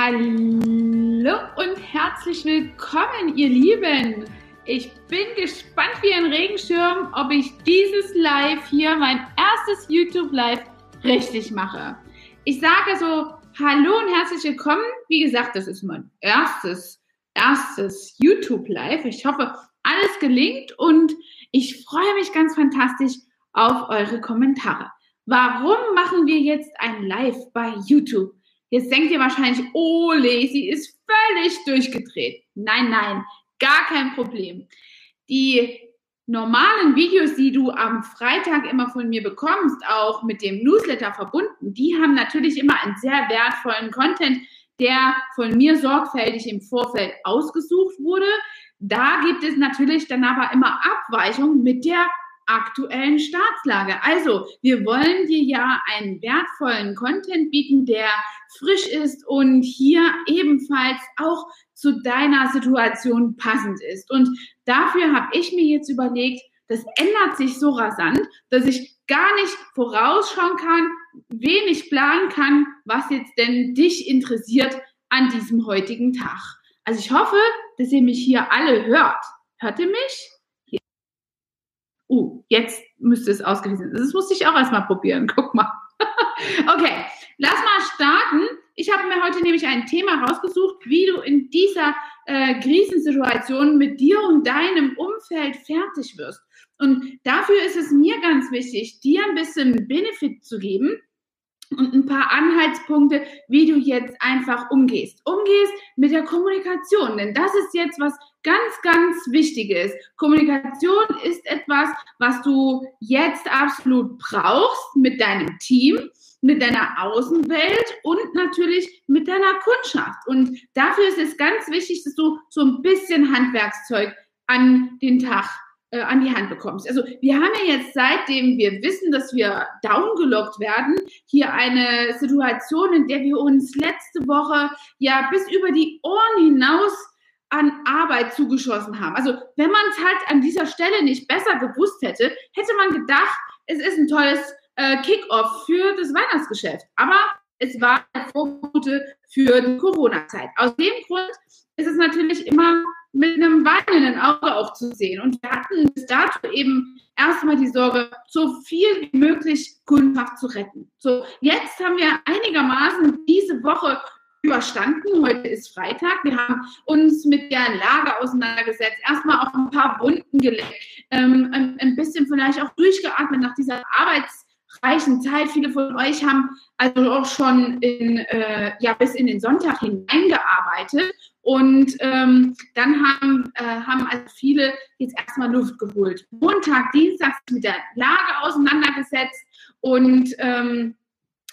Hallo und herzlich willkommen, ihr Lieben. Ich bin gespannt wie ein Regenschirm, ob ich dieses Live hier, mein erstes YouTube Live, richtig mache. Ich sage so, hallo und herzlich willkommen. Wie gesagt, das ist mein erstes, erstes YouTube Live. Ich hoffe, alles gelingt und ich freue mich ganz fantastisch auf eure Kommentare. Warum machen wir jetzt ein Live bei YouTube? Jetzt denkt ihr wahrscheinlich, oh, sie ist völlig durchgedreht. Nein, nein, gar kein Problem. Die normalen Videos, die du am Freitag immer von mir bekommst, auch mit dem Newsletter verbunden, die haben natürlich immer einen sehr wertvollen Content, der von mir sorgfältig im Vorfeld ausgesucht wurde. Da gibt es natürlich dann aber immer Abweichungen mit der aktuellen Staatslage. Also, wir wollen dir ja einen wertvollen Content bieten, der frisch ist und hier ebenfalls auch zu deiner Situation passend ist. Und dafür habe ich mir jetzt überlegt, das ändert sich so rasant, dass ich gar nicht vorausschauen kann, wenig planen kann, was jetzt denn dich interessiert an diesem heutigen Tag. Also ich hoffe, dass ihr mich hier alle hört. Hört ihr mich? Uh, jetzt müsste es ausgewiesen sein. Das musste ich auch erstmal probieren. Guck mal. okay, lass mal starten. Ich habe mir heute nämlich ein Thema rausgesucht, wie du in dieser äh, Krisensituation mit dir und deinem Umfeld fertig wirst. Und dafür ist es mir ganz wichtig, dir ein bisschen Benefit zu geben und ein paar Anhaltspunkte, wie du jetzt einfach umgehst. Umgehst mit der Kommunikation, denn das ist jetzt was ganz, ganz Wichtiges. Kommunikation ist etwas, was du jetzt absolut brauchst mit deinem Team, mit deiner Außenwelt und natürlich mit deiner Kundschaft. Und dafür ist es ganz wichtig, dass du so ein bisschen Handwerkszeug an den Tag äh, an die Hand bekommst. Also wir haben ja jetzt, seitdem wir wissen, dass wir downgelockt werden, hier eine Situation, in der wir uns letzte Woche ja bis über die Ohren hinaus an Arbeit zugeschossen haben. Also wenn man es halt an dieser Stelle nicht besser gewusst hätte, hätte man gedacht, es ist ein tolles äh, Kick-off für das Weihnachtsgeschäft. Aber es war eine Vorbote für die Corona-Zeit. Aus dem Grund ist es natürlich immer mit einem weinenden Auge auch zu sehen. Und wir hatten bis dato eben erstmal die Sorge, so viel wie möglich Kundschaft zu retten. So, jetzt haben wir einigermaßen diese Woche überstanden. Heute ist Freitag. Wir haben uns mit der Lage auseinandergesetzt, erstmal auch ein paar Wunden geleckt, ähm, ein, ein, bisschen vielleicht auch durchgeatmet nach dieser arbeitsreichen Zeit. Viele von euch haben also auch schon in, äh, ja, bis in den Sonntag hineingearbeitet. Und ähm, dann haben, äh, haben also viele jetzt erstmal Luft geholt. Montag, Dienstag mit der Lage auseinandergesetzt und ähm,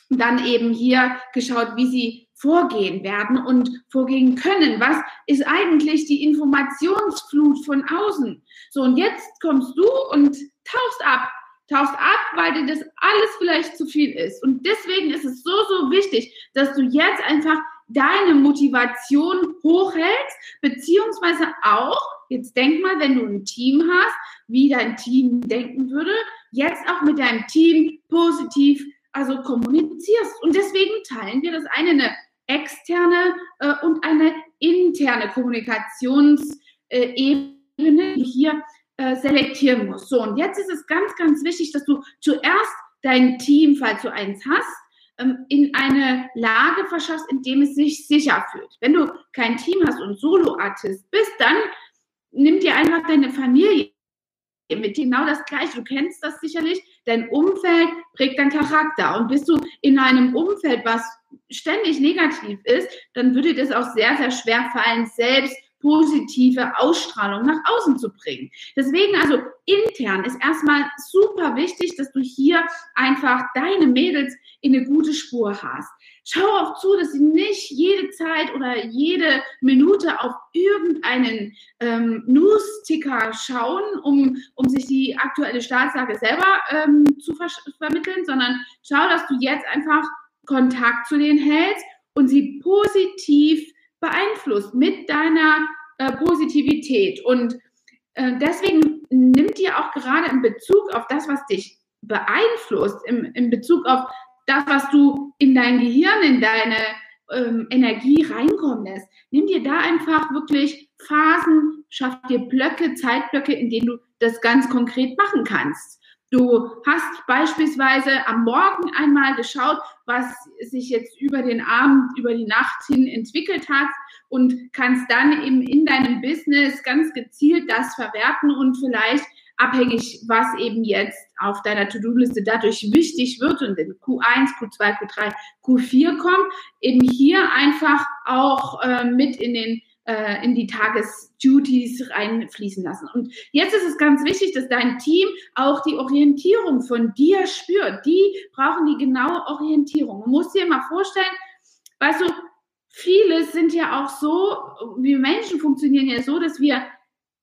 dann eben hier geschaut, wie sie vorgehen werden und vorgehen können. Was ist eigentlich die Informationsflut von außen? So, und jetzt kommst du und tauchst ab. Tauchst ab, weil dir das alles vielleicht zu viel ist. Und deswegen ist es so, so wichtig, dass du jetzt einfach deine Motivation hochhältst, beziehungsweise auch, jetzt denk mal, wenn du ein Team hast, wie dein Team denken würde, jetzt auch mit deinem Team positiv also kommunizierst. Und deswegen teilen wir das eine eine externe äh, und eine interne Kommunikationsebene, die hier äh, selektieren muss. So, und jetzt ist es ganz, ganz wichtig, dass du zuerst dein Team, falls du eins hast, ähm, in eine Lage verschaffst, in dem es sich sicher fühlt. Wenn du kein Team hast und Solo-Artist bist, dann nimm dir einfach deine Familie mit genau das Gleiche. Du kennst das sicherlich. Dein Umfeld prägt deinen Charakter. Und bist du in einem Umfeld, was ständig negativ ist, dann würde das auch sehr, sehr schwer fallen, selbst positive Ausstrahlung nach außen zu bringen. Deswegen also intern ist erstmal super wichtig, dass du hier einfach deine Mädels in eine gute Spur hast. Schau auch zu, dass sie nicht jede Zeit oder jede Minute auf irgendeinen ähm, News-Ticker schauen, um, um sich die aktuelle Staatslage selber ähm, zu ver vermitteln, sondern schau, dass du jetzt einfach Kontakt zu denen hältst und sie positiv beeinflusst mit deiner äh, Positivität. Und äh, deswegen nimmt dir auch gerade in Bezug auf das, was dich beeinflusst, im, in Bezug auf das, was du in dein Gehirn, in deine ähm, Energie reinkommen lässt. Nimm dir da einfach wirklich Phasen, schaff dir Blöcke, Zeitblöcke, in denen du das ganz konkret machen kannst. Du hast beispielsweise am Morgen einmal geschaut, was sich jetzt über den Abend, über die Nacht hin entwickelt hat und kannst dann eben in deinem Business ganz gezielt das verwerten und vielleicht abhängig, was eben jetzt auf deiner To-Do-Liste dadurch wichtig wird und in Q1, Q2, Q3, Q4 kommt, eben hier einfach auch äh, mit in den äh, in die Tagesduties reinfließen lassen. Und jetzt ist es ganz wichtig, dass dein Team auch die Orientierung von dir spürt. Die brauchen die genaue Orientierung. Man muss dir mal vorstellen, weißt du, viele sind ja auch so, wir Menschen funktionieren ja so, dass wir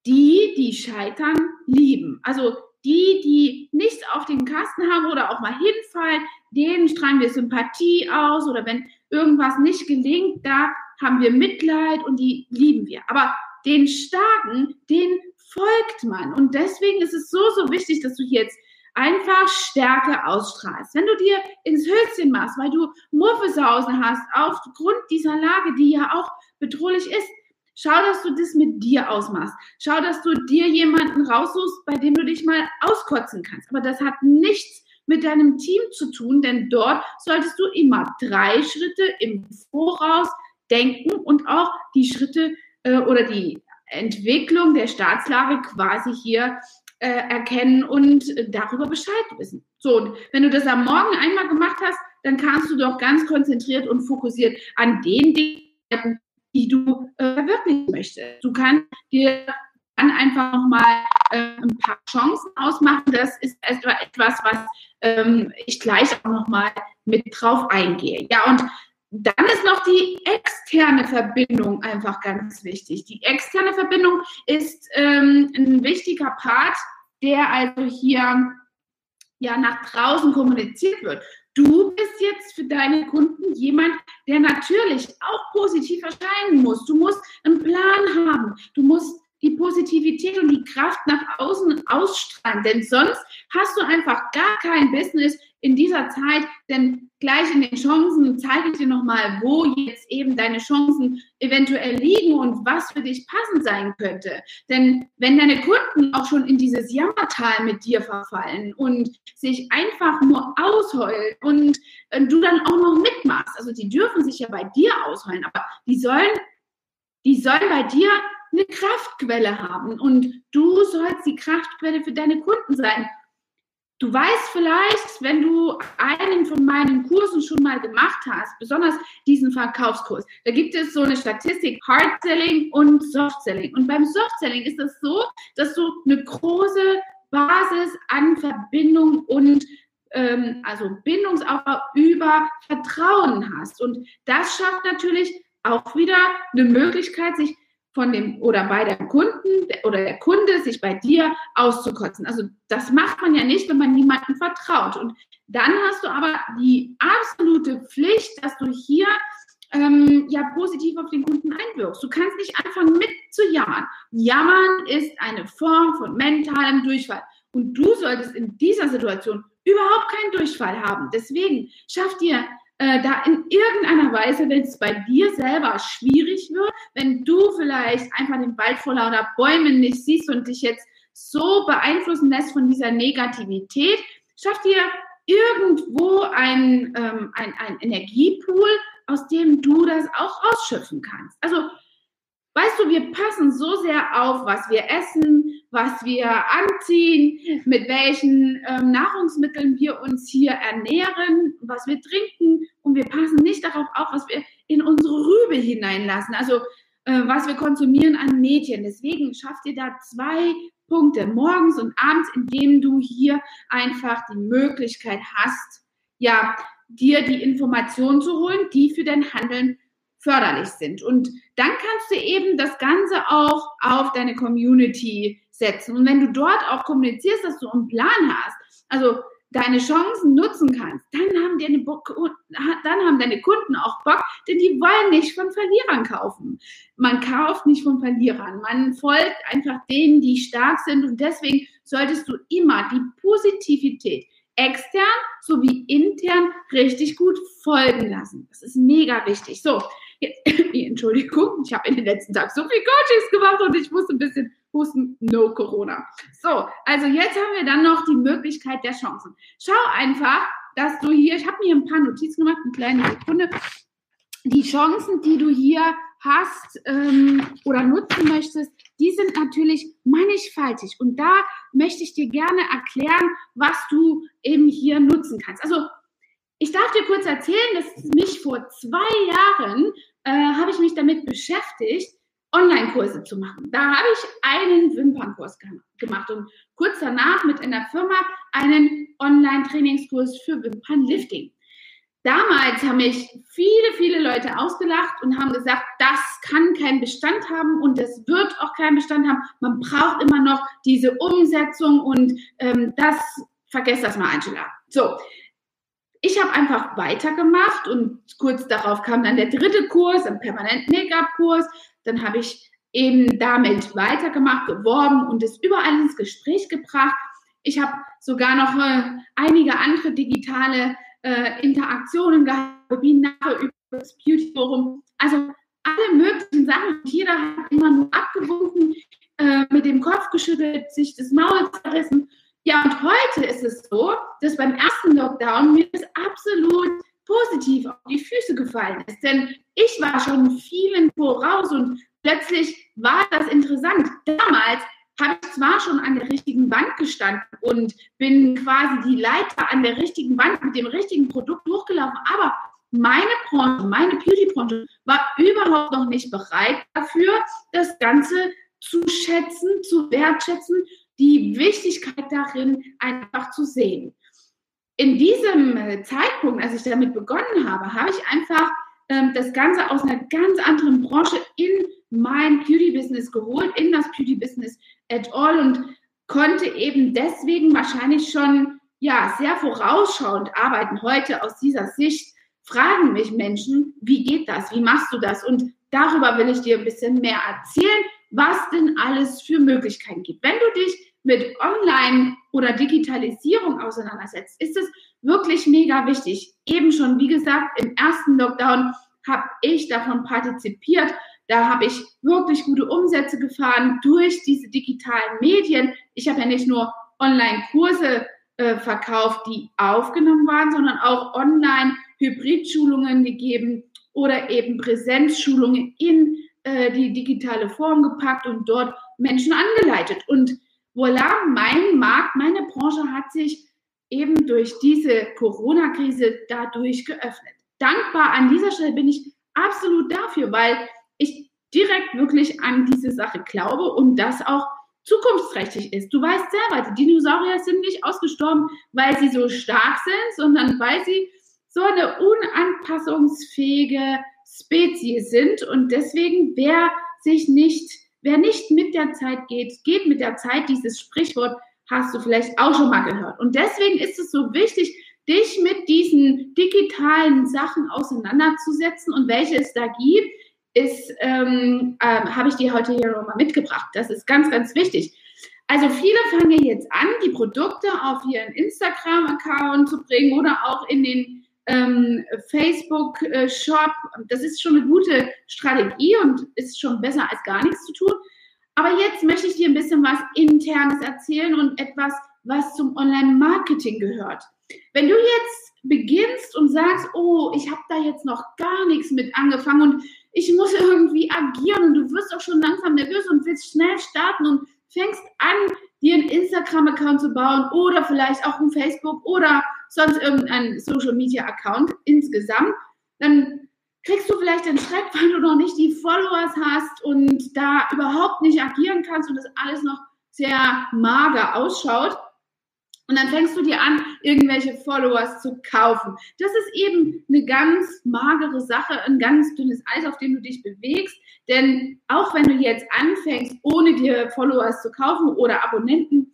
die, die scheitern, lieben. Also die, die nichts auf den Kasten haben oder auch mal hinfallen, denen strahlen wir Sympathie aus oder wenn irgendwas nicht gelingt, da haben wir Mitleid und die lieben wir. Aber den Starken, den folgt man. Und deswegen ist es so, so wichtig, dass du jetzt einfach Stärke ausstrahlst. Wenn du dir ins Höschen machst, weil du Muffesausen hast, aufgrund dieser Lage, die ja auch bedrohlich ist, schau, dass du das mit dir ausmachst. Schau, dass du dir jemanden raussuchst, bei dem du dich mal auskotzen kannst. Aber das hat nichts mit deinem Team zu tun, denn dort solltest du immer drei Schritte im Voraus denken und auch die Schritte äh, oder die Entwicklung der Staatslage quasi hier äh, erkennen und darüber Bescheid wissen. So, und wenn du das am Morgen einmal gemacht hast, dann kannst du doch ganz konzentriert und fokussiert an den Dingen, die du äh, verwirklichen möchtest. Du kannst dir dann einfach nochmal äh, ein paar Chancen ausmachen. Das ist etwas, was ähm, ich gleich auch nochmal mit drauf eingehe. Ja, und dann ist noch die externe Verbindung einfach ganz wichtig. Die externe Verbindung ist ähm, ein wichtiger Part, der also hier ja nach draußen kommuniziert wird. Du bist jetzt für deine Kunden jemand, der natürlich auch positiv erscheinen muss. Du musst einen Plan haben. Du musst die Positivität und die Kraft nach außen ausstrahlen. Denn sonst hast du einfach gar kein Business in dieser Zeit, denn gleich in den Chancen zeige ich dir nochmal, wo jetzt eben deine Chancen eventuell liegen und was für dich passend sein könnte. Denn wenn deine Kunden auch schon in dieses Jammertal mit dir verfallen und sich einfach nur ausheulen und du dann auch noch mitmachst, also die dürfen sich ja bei dir ausheulen, aber die sollen, die sollen bei dir eine Kraftquelle haben und du sollst die Kraftquelle für deine Kunden sein. Du weißt vielleicht, wenn du einen von meinen Kursen schon mal gemacht hast, besonders diesen Verkaufskurs, da gibt es so eine Statistik Hard Selling und Soft Selling. Und beim Soft Selling ist es so, dass du eine große Basis an Verbindung und ähm, also Bindungsaufbau über Vertrauen hast. Und das schafft natürlich auch wieder eine Möglichkeit, sich von dem oder bei der Kunden oder der Kunde sich bei dir auszukotzen. Also das macht man ja nicht, wenn man niemandem vertraut. Und dann hast du aber die absolute Pflicht, dass du hier ähm, ja positiv auf den Kunden einwirkst. Du kannst nicht anfangen mit zu jammern. Jammern ist eine Form von mentalem Durchfall. Und du solltest in dieser Situation überhaupt keinen Durchfall haben. Deswegen schaff dir äh, da in irgendeiner Weise, wenn es bei dir selber schwierig wird, wenn du vielleicht einfach den Wald vor lauter Bäumen nicht siehst und dich jetzt so beeinflussen lässt von dieser Negativität, schaff dir irgendwo ein, ähm, ein Energiepool, aus dem du das auch ausschöpfen kannst. Also Weißt du, wir passen so sehr auf, was wir essen, was wir anziehen, mit welchen ähm, Nahrungsmitteln wir uns hier ernähren, was wir trinken und wir passen nicht darauf auf, was wir in unsere Rübe hineinlassen, also äh, was wir konsumieren an Medien. Deswegen schafft ihr da zwei Punkte, morgens und abends, indem du hier einfach die Möglichkeit hast, ja, dir die Informationen zu holen, die für dein Handeln förderlich sind. Und dann kannst du eben das Ganze auch auf deine Community setzen. Und wenn du dort auch kommunizierst, dass du einen Plan hast, also deine Chancen nutzen kannst, dann haben, deine dann haben deine Kunden auch Bock, denn die wollen nicht von Verlierern kaufen. Man kauft nicht von Verlierern. Man folgt einfach denen, die stark sind. Und deswegen solltest du immer die Positivität extern sowie intern richtig gut folgen lassen. Das ist mega wichtig. So, Entschuldigung, ich habe in den letzten Tagen so viel Coachings gemacht und ich muss ein bisschen husten, no Corona. So, also jetzt haben wir dann noch die Möglichkeit der Chancen. Schau einfach, dass du hier, ich habe mir ein paar Notizen gemacht, eine kleine Sekunde, die Chancen, die du hier hast ähm, oder nutzen möchtest, die sind natürlich mannigfaltig. Und da möchte ich dir gerne erklären, was du eben hier nutzen kannst. Also ich darf dir kurz erzählen, dass mich vor zwei Jahren äh, habe ich mich damit beschäftigt, Online-Kurse zu machen. Da habe ich einen Wimpernkurs gemacht und kurz danach mit einer Firma einen Online-Trainingskurs für Wimpernlifting. Damals haben mich viele, viele Leute ausgelacht und haben gesagt, das kann keinen Bestand haben und das wird auch keinen Bestand haben. Man braucht immer noch diese Umsetzung und ähm, das, vergesst das mal, Angela. So, ich habe einfach weitergemacht und kurz darauf kam dann der dritte Kurs, ein permanent Make-up-Kurs. Dann habe ich eben damit weitergemacht, geworben und es überall ins Gespräch gebracht. Ich habe sogar noch äh, einige andere digitale äh, Interaktionen gehabt, Webinare über das Beauty Forum. Also alle möglichen Sachen. Und jeder hat immer nur abgewunken, äh, mit dem Kopf geschüttelt, sich das Maul zerrissen. Ja, und heute ist es so, dass beim ersten Lockdown mir das absolut positiv auf die Füße gefallen ist. Denn ich war schon vielen voraus und plötzlich war das interessant. Damals habe ich zwar schon an der richtigen Wand gestanden und bin quasi die Leiter an der richtigen Wand mit dem richtigen Produkt durchgelaufen, aber meine Branche, meine Beauty-Branche war überhaupt noch nicht bereit dafür, das Ganze zu schätzen, zu wertschätzen, die Wichtigkeit darin einfach zu sehen. In diesem äh, Zeitpunkt, als ich damit begonnen habe, habe ich einfach ähm, das Ganze aus einer ganz anderen Branche in mein Beauty-Business geholt, in das Beauty-Business at all und konnte eben deswegen wahrscheinlich schon ja sehr vorausschauend arbeiten. Heute aus dieser Sicht fragen mich Menschen, wie geht das? Wie machst du das? Und darüber will ich dir ein bisschen mehr erzählen, was denn alles für Möglichkeiten gibt. Wenn du dich mit Online oder Digitalisierung auseinandersetzt, ist es wirklich mega wichtig. Eben schon, wie gesagt, im ersten Lockdown habe ich davon partizipiert da habe ich wirklich gute Umsätze gefahren durch diese digitalen Medien. Ich habe ja nicht nur Online-Kurse äh, verkauft, die aufgenommen waren, sondern auch Online-Hybrid-Schulungen gegeben oder eben Präsenzschulungen in äh, die digitale Form gepackt und dort Menschen angeleitet. Und voilà, mein Markt, meine Branche hat sich eben durch diese Corona-Krise dadurch geöffnet. Dankbar an dieser Stelle bin ich absolut dafür, weil ich direkt wirklich an diese Sache glaube und das auch zukunftsträchtig ist. Du weißt selber, die Dinosaurier sind nicht ausgestorben, weil sie so stark sind, sondern weil sie so eine unanpassungsfähige Spezies sind und deswegen wer sich nicht, wer nicht mit der Zeit geht, geht mit der Zeit. Dieses Sprichwort hast du vielleicht auch schon mal gehört. Und deswegen ist es so wichtig, dich mit diesen digitalen Sachen auseinanderzusetzen und welche es da gibt ist, ähm, äh, habe ich dir heute hier nochmal mitgebracht. Das ist ganz, ganz wichtig. Also viele fangen jetzt an, die Produkte auf ihren Instagram-Account zu bringen oder auch in den ähm, Facebook-Shop. Das ist schon eine gute Strategie und ist schon besser als gar nichts zu tun. Aber jetzt möchte ich dir ein bisschen was Internes erzählen und etwas, was zum Online-Marketing gehört. Wenn du jetzt beginnst und sagst, oh, ich habe da jetzt noch gar nichts mit angefangen und ich muss irgendwie agieren und du wirst auch schon langsam nervös und willst schnell starten und fängst an, dir einen Instagram-Account zu bauen oder vielleicht auch einen Facebook oder sonst irgendeinen Social-Media-Account insgesamt, dann kriegst du vielleicht den Schreck, weil du noch nicht die Followers hast und da überhaupt nicht agieren kannst und das alles noch sehr mager ausschaut. Und dann fängst du dir an, irgendwelche Followers zu kaufen. Das ist eben eine ganz magere Sache, ein ganz dünnes Eis, auf dem du dich bewegst. Denn auch wenn du jetzt anfängst, ohne dir Followers zu kaufen oder Abonnenten,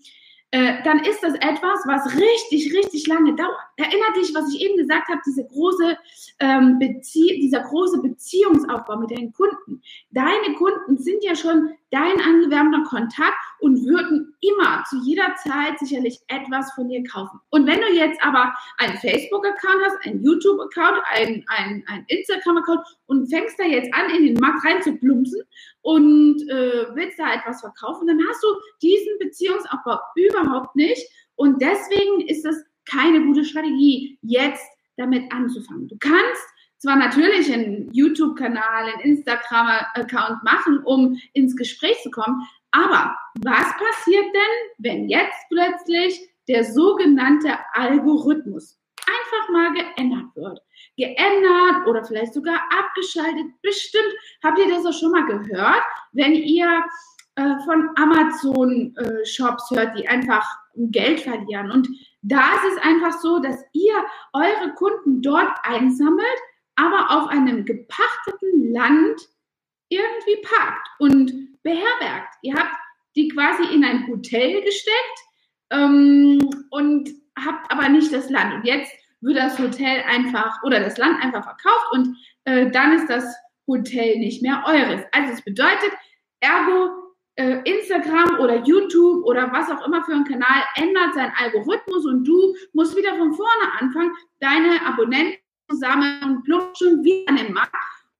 äh, dann ist das etwas, was richtig, richtig lange dauert. Erinnert dich, was ich eben gesagt habe, diese große, ähm, Bezie dieser große Beziehungsaufbau mit deinen Kunden. Deine Kunden sind ja schon dein angewärmter Kontakt und würden immer zu jeder Zeit sicherlich etwas von dir kaufen. Und wenn du jetzt aber einen Facebook-Account hast, einen YouTube-Account, einen, einen, einen Instagram-Account und fängst da jetzt an, in den Markt reinzuplumpsen und äh, willst da etwas verkaufen, dann hast du diesen Beziehungsaufbau überhaupt nicht. Und deswegen ist es keine gute Strategie, jetzt damit anzufangen. Du kannst zwar natürlich einen YouTube-Kanal, einen Instagram-Account machen, um ins Gespräch zu kommen, aber was passiert denn, wenn jetzt plötzlich der sogenannte Algorithmus einfach mal geändert wird? Geändert oder vielleicht sogar abgeschaltet. Bestimmt habt ihr das auch schon mal gehört, wenn ihr äh, von Amazon-Shops äh, hört, die einfach Geld verlieren. Und da ist es einfach so, dass ihr eure Kunden dort einsammelt, aber auf einem gepachteten Land irgendwie parkt und beherbergt. Ihr habt die quasi in ein Hotel gesteckt ähm, und habt aber nicht das Land. Und jetzt wird das Hotel einfach oder das Land einfach verkauft und äh, dann ist das Hotel nicht mehr eures. Also es bedeutet, ergo äh, Instagram oder YouTube oder was auch immer für ein Kanal ändert seinen Algorithmus und du musst wieder von vorne anfangen, deine Abonnenten zusammen und plump schon wieder an den Markt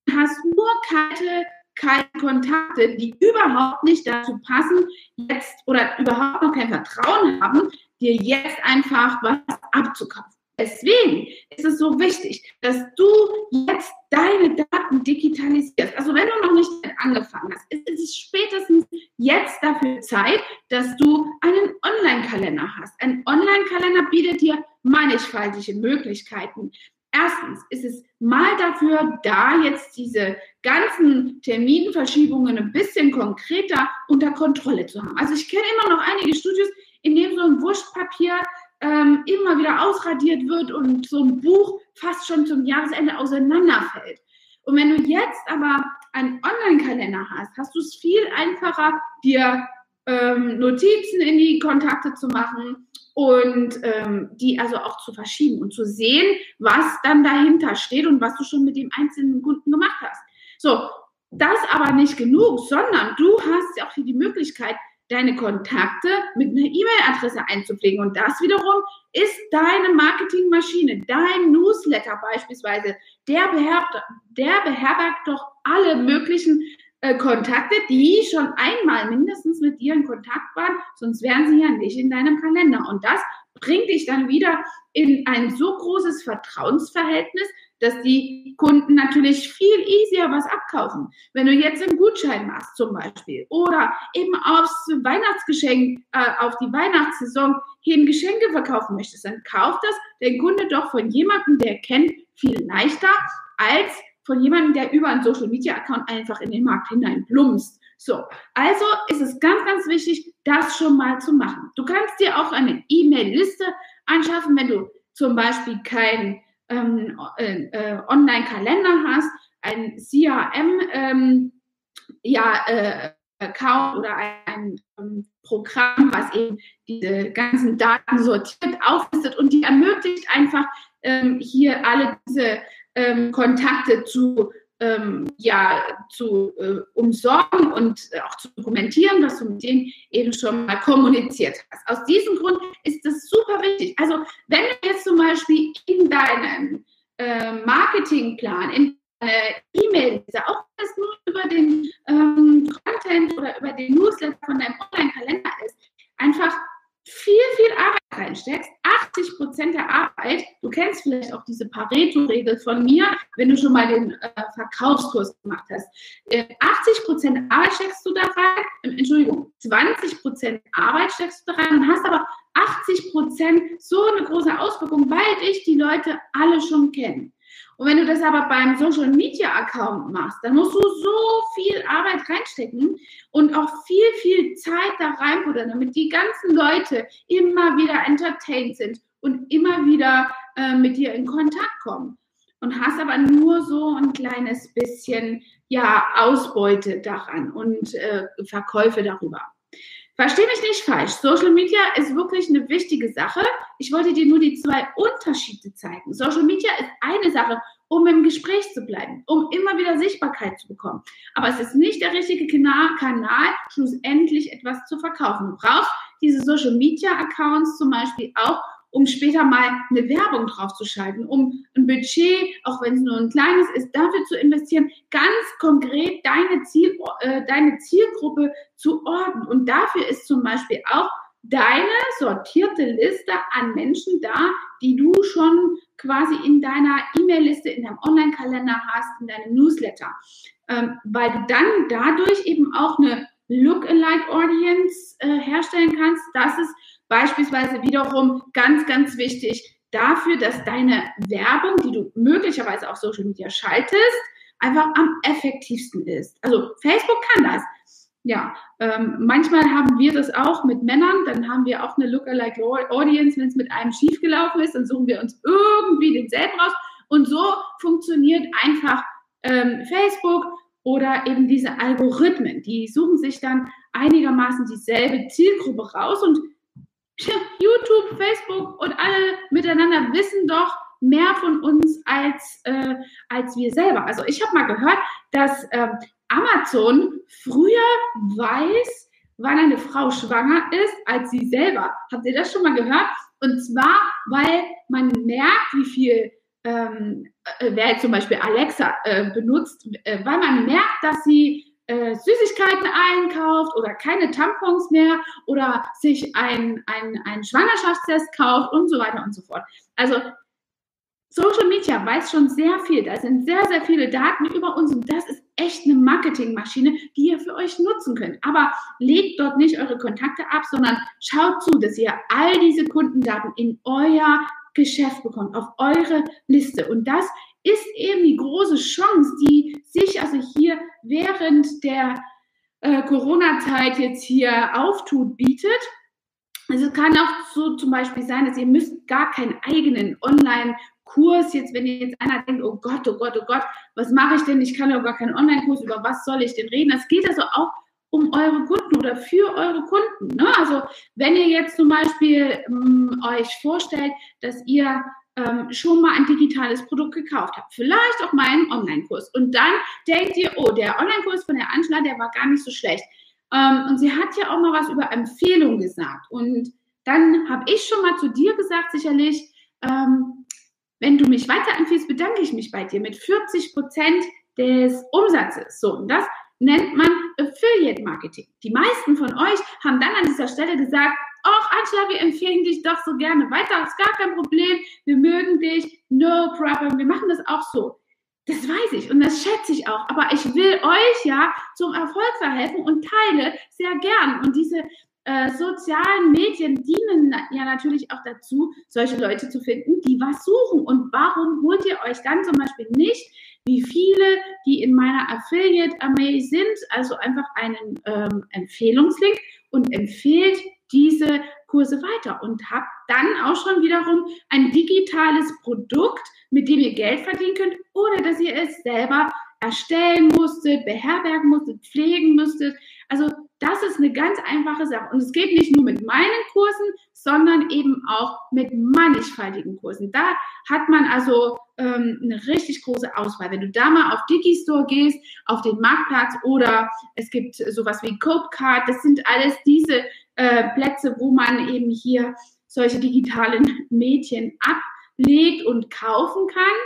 und hast nur kalte, kalte Kontakte, die überhaupt nicht dazu passen, jetzt oder überhaupt noch kein Vertrauen haben, dir jetzt einfach was abzukaufen. Deswegen ist es so wichtig, dass du jetzt deine Daten digitalisierst. Also wenn du noch nicht angefangen hast, ist es spätestens jetzt dafür Zeit, dass du einen Online-Kalender hast. Ein Online-Kalender bietet dir mannigfaltige Möglichkeiten. Erstens ist es mal dafür da, jetzt diese ganzen Terminverschiebungen ein bisschen konkreter unter Kontrolle zu haben. Also ich kenne immer noch einige Studios, in denen so ein Wurstpapier ähm, immer wieder ausradiert wird und so ein Buch fast schon zum Jahresende auseinanderfällt. Und wenn du jetzt aber einen Online-Kalender hast, hast du es viel einfacher, dir ähm, Notizen in die Kontakte zu machen und ähm, die also auch zu verschieben und zu sehen, was dann dahinter steht und was du schon mit dem einzelnen Kunden gemacht hast. So, das aber nicht genug, sondern du hast ja auch hier die Möglichkeit, deine Kontakte mit einer E-Mail-Adresse einzupflegen. Und das wiederum ist deine Marketingmaschine, dein Newsletter beispielsweise. Der beherbergt, der beherbergt doch alle möglichen äh, Kontakte, die schon einmal mindestens mit dir in Kontakt waren, sonst wären sie ja nicht in deinem Kalender. Und das bringt dich dann wieder in ein so großes Vertrauensverhältnis, dass die Kunden natürlich viel easier was abkaufen. Wenn du jetzt einen Gutschein machst zum Beispiel oder eben aufs Weihnachtsgeschenk, äh, auf die Weihnachtssaison hin Geschenke verkaufen möchtest, dann kauft das dein Kunde doch von jemandem, der kennt, viel leichter als von jemandem, der über einen Social Media Account einfach in den Markt hinein plumpst. So, also ist es ganz, ganz wichtig, das schon mal zu machen. Du kannst dir auch eine E-Mail-Liste anschaffen, wenn du zum Beispiel kein ähm, äh, äh, Online-Kalender hast, ein CRM, ähm, ja, äh, Account oder ein, ein ähm, Programm, was eben diese ganzen Daten sortiert, auflistet und die ermöglicht einfach ähm, hier alle diese ähm, Kontakte zu ähm, ja, zu äh, umsorgen und äh, auch zu dokumentieren, was du mit denen eben schon mal kommuniziert hast. Aus diesem Grund ist das super wichtig. Also wenn du jetzt zum Beispiel in deinem äh, Marketingplan, in deine E-Mail-Liste, auch das nur über den ähm, Content oder über den Newsletter von deinem Online-Kalender ist, einfach viel, viel Arbeit reinsteckst, 80 Prozent der Arbeit, du kennst vielleicht auch diese Pareto-Regel von mir, wenn du schon mal den äh, Verkaufskurs gemacht hast. Äh, 80 Prozent Arbeit steckst du da rein, äh, Entschuldigung, 20 Prozent Arbeit steckst du da rein und hast aber 80 Prozent so eine große Auswirkung, weil dich die Leute alle schon kennen. Und wenn du das aber beim Social Media Account machst, dann musst du so viel Arbeit reinstecken und auch viel, viel Zeit da reinputtern, damit die ganzen Leute immer wieder entertained sind und immer wieder äh, mit dir in Kontakt kommen. Und hast aber nur so ein kleines bisschen ja, Ausbeute daran und äh, Verkäufe darüber. Verstehe mich nicht falsch. Social Media ist wirklich eine wichtige Sache. Ich wollte dir nur die zwei Unterschiede zeigen. Social Media ist eine Sache, um im Gespräch zu bleiben, um immer wieder Sichtbarkeit zu bekommen. Aber es ist nicht der richtige Kanal, schlussendlich etwas zu verkaufen. Du brauchst diese Social Media Accounts zum Beispiel auch, um später mal eine Werbung draufzuschalten, um ein Budget, auch wenn es nur ein kleines ist, dafür zu investieren, ganz konkret deine, Ziel, äh, deine Zielgruppe zu ordnen. Und dafür ist zum Beispiel auch deine sortierte Liste an Menschen da, die du schon quasi in deiner E-Mail-Liste, in deinem Online-Kalender hast, in deinem Newsletter. Ähm, weil du dann dadurch eben auch eine Look-alike-Audience äh, herstellen kannst. Das ist Beispielsweise wiederum ganz, ganz wichtig dafür, dass deine Werbung, die du möglicherweise auf Social Media schaltest, einfach am effektivsten ist. Also Facebook kann das. Ja, ähm, manchmal haben wir das auch mit Männern, dann haben wir auch eine Lookalike Audience, wenn es mit einem schiefgelaufen ist, dann suchen wir uns irgendwie denselben raus. Und so funktioniert einfach ähm, Facebook oder eben diese Algorithmen. Die suchen sich dann einigermaßen dieselbe Zielgruppe raus und YouTube, Facebook und alle miteinander wissen doch mehr von uns als, äh, als wir selber. Also ich habe mal gehört, dass äh, Amazon früher weiß, wann eine Frau schwanger ist, als sie selber. Habt ihr das schon mal gehört? Und zwar, weil man merkt, wie viel, ähm, äh, wer zum Beispiel Alexa äh, benutzt, äh, weil man merkt, dass sie äh, Süßigkeiten einkauft oder keine Tampons mehr oder sich ein, ein, ein Schwangerschaftstest kauft und so weiter und so fort. Also Social Media weiß schon sehr viel. Da sind sehr, sehr viele Daten über uns und das ist echt eine Marketingmaschine, die ihr für euch nutzen könnt. Aber legt dort nicht eure Kontakte ab, sondern schaut zu, dass ihr all diese Kundendaten in euer Geschäft bekommt, auf eure Liste. Und das ist eben die große Chance, die sich also hier während der äh, Corona-Zeit jetzt hier auftut, bietet. Also es kann auch so zum Beispiel sein, dass ihr müsst gar keinen eigenen Online-Kurs jetzt, wenn ihr jetzt einer denkt, oh Gott, oh Gott, oh Gott, was mache ich denn? Ich kann ja gar keinen Online-Kurs, über was soll ich denn reden? Das geht also auch um eure Kunden oder für eure Kunden. Ne? Also wenn ihr jetzt zum Beispiel ähm, euch vorstellt, dass ihr ähm, schon mal ein digitales Produkt gekauft habt, vielleicht auch mal einen Online-Kurs und dann denkt ihr, oh, der Online-Kurs von der Angela, der war gar nicht so schlecht. Ähm, und sie hat ja auch mal was über Empfehlungen gesagt und dann habe ich schon mal zu dir gesagt, sicherlich, ähm, wenn du mich weiterempfiehlst, bedanke ich mich bei dir mit 40 Prozent des Umsatzes. So, und das nennt man Affiliate Marketing. Die meisten von euch haben dann an dieser Stelle gesagt, ach Angela, wir empfehlen dich doch so gerne weiter, ist gar kein Problem, wir mögen dich, no problem, wir machen das auch so. Das weiß ich und das schätze ich auch. Aber ich will euch ja zum Erfolg verhelfen und teile sehr gern. Und diese äh, sozialen Medien dienen ja natürlich auch dazu, solche Leute zu finden, die was suchen. Und warum holt ihr euch dann zum Beispiel nicht, wie viele, die in meiner Affiliate-Armee sind, also einfach einen ähm, Empfehlungslink und empfehlt diese Kurse weiter und habt dann auch schon wiederum ein digitales Produkt, mit dem ihr Geld verdienen könnt, ohne dass ihr es selber erstellen musstet, beherbergen musstet, pflegen müsstet. Also das ist eine ganz einfache Sache. Und es geht nicht nur mit meinen Kursen, sondern eben auch mit mannigfaltigen Kursen. Da hat man also ähm, eine richtig große Auswahl. Wenn du da mal auf Digistore gehst, auf den Marktplatz oder es gibt sowas wie Copecard, das sind alles diese äh, Plätze, wo man eben hier solche digitalen Medien ablegt und kaufen kann.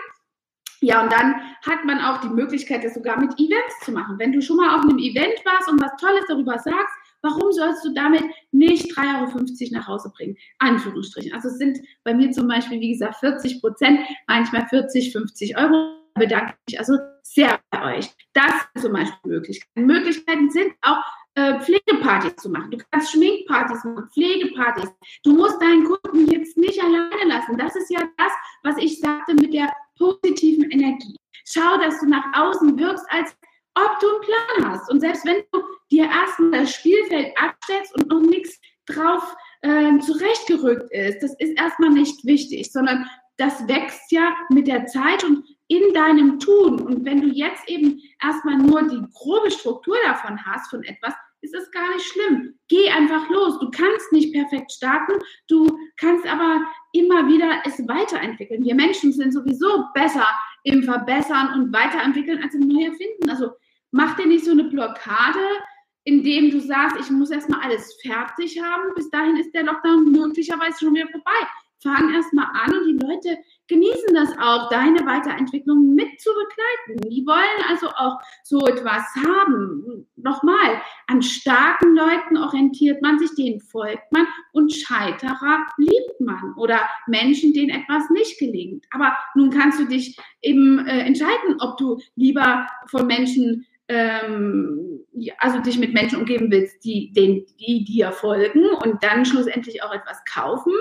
Ja, und dann hat man auch die Möglichkeit, das sogar mit Events zu machen. Wenn du schon mal auf einem Event warst und was Tolles darüber sagst, warum sollst du damit nicht 3,50 Euro nach Hause bringen? Anführungsstrichen. Also es sind bei mir zum Beispiel, wie gesagt, 40 Prozent, manchmal 40, 50 Euro. Bedanke ich mich also sehr bei euch. Das sind zum Beispiel Möglichkeiten. Möglichkeiten sind auch äh, Pflegepartys zu machen. Du kannst Schminkpartys machen, Pflegepartys. Du musst deinen Kunden jetzt nicht alleine lassen. Das ist ja das, was ich sagte mit der positiven Energie. Schau, dass du nach außen wirkst, als ob du einen Plan hast. Und selbst wenn du dir erstmal das Spielfeld abstellst und noch nichts drauf äh, zurechtgerückt ist, das ist erstmal nicht wichtig, sondern das wächst ja mit der Zeit und in deinem Tun. Und wenn du jetzt eben erstmal nur die grobe Struktur davon hast, von etwas, ist Es gar nicht schlimm. Geh einfach los. Du kannst nicht perfekt starten, du kannst aber immer wieder es weiterentwickeln. Wir Menschen sind sowieso besser im Verbessern und Weiterentwickeln als im Neuerfinden. Also mach dir nicht so eine Blockade, indem du sagst, ich muss erstmal alles fertig haben. Bis dahin ist der Lockdown möglicherweise schon wieder vorbei. Fang erstmal an und die Leute genießen das auch, deine Weiterentwicklung mit zu begleiten. Die wollen also auch so etwas haben. Nochmal, an starken Leuten orientiert man sich, denen folgt man und Scheiterer liebt man oder Menschen, denen etwas nicht gelingt. Aber nun kannst du dich eben äh, entscheiden, ob du lieber von Menschen ähm, also dich mit Menschen umgeben willst, die, den, die dir folgen und dann schlussendlich auch etwas kaufen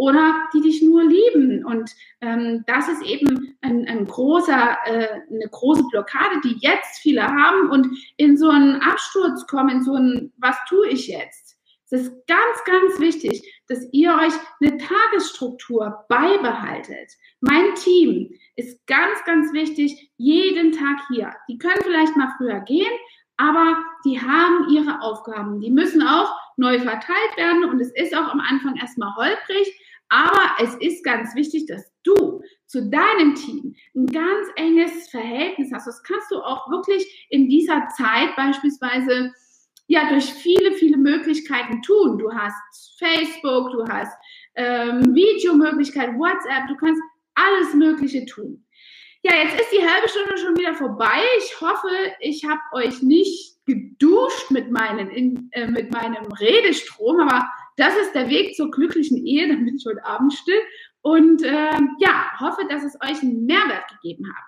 oder die dich nur lieben. Und ähm, das ist eben ein, ein großer, äh, eine große Blockade, die jetzt viele haben und in so einen Absturz kommen, in so ein, was tue ich jetzt? Es ist ganz, ganz wichtig, dass ihr euch eine Tagesstruktur beibehaltet. Mein Team ist ganz, ganz wichtig, jeden Tag hier. Die können vielleicht mal früher gehen, aber die haben ihre Aufgaben. Die müssen auch neu verteilt werden und es ist auch am Anfang erstmal holprig, aber es ist ganz wichtig, dass du zu deinem Team ein ganz enges Verhältnis hast. Das kannst du auch wirklich in dieser Zeit beispielsweise ja durch viele, viele Möglichkeiten tun. Du hast Facebook, du hast ähm, Videomöglichkeiten, WhatsApp, du kannst alles Mögliche tun. Ja, jetzt ist die halbe Stunde schon wieder vorbei. Ich hoffe, ich habe euch nicht geduscht mit, meinen, in, äh, mit meinem Redestrom, aber das ist der Weg zur glücklichen Ehe, dann bin ich heute Abend still. Und äh, ja, hoffe, dass es euch einen Mehrwert gegeben hat.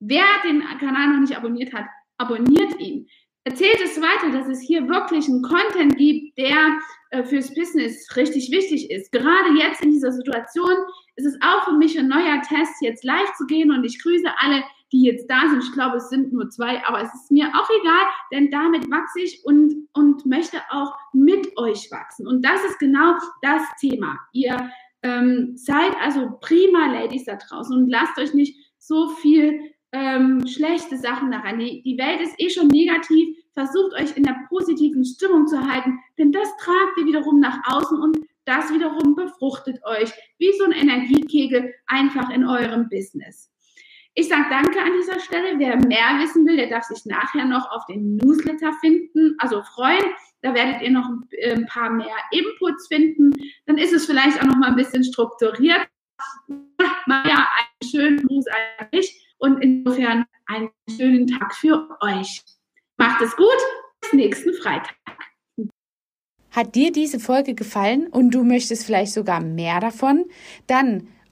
Wer den Kanal noch nicht abonniert hat, abonniert ihn. Erzählt es weiter, dass es hier wirklich einen Content gibt, der äh, fürs Business richtig wichtig ist. Gerade jetzt in dieser Situation ist es auch für mich ein neuer Test, jetzt live zu gehen und ich grüße alle, die jetzt da sind. Ich glaube, es sind nur zwei, aber es ist mir auch egal, denn damit wachse ich und, und möchte auch mit euch wachsen. Und das ist genau das Thema. Ihr ähm, seid also prima Ladies da draußen und lasst euch nicht so viel ähm, schlechte Sachen daran. Die, die Welt ist eh schon negativ. Versucht euch in der positiven Stimmung zu halten, denn das tragt ihr wiederum nach außen und das wiederum befruchtet euch wie so ein Energiekegel einfach in eurem Business. Ich sage danke an dieser Stelle. Wer mehr wissen will, der darf sich nachher noch auf den Newsletter finden, also freuen. Da werdet ihr noch ein paar mehr Inputs finden. Dann ist es vielleicht auch noch mal ein bisschen strukturiert. Maja, einen schönen Gruß an mich und insofern einen schönen Tag für euch. Macht es gut. Bis nächsten Freitag. Hat dir diese Folge gefallen und du möchtest vielleicht sogar mehr davon? Dann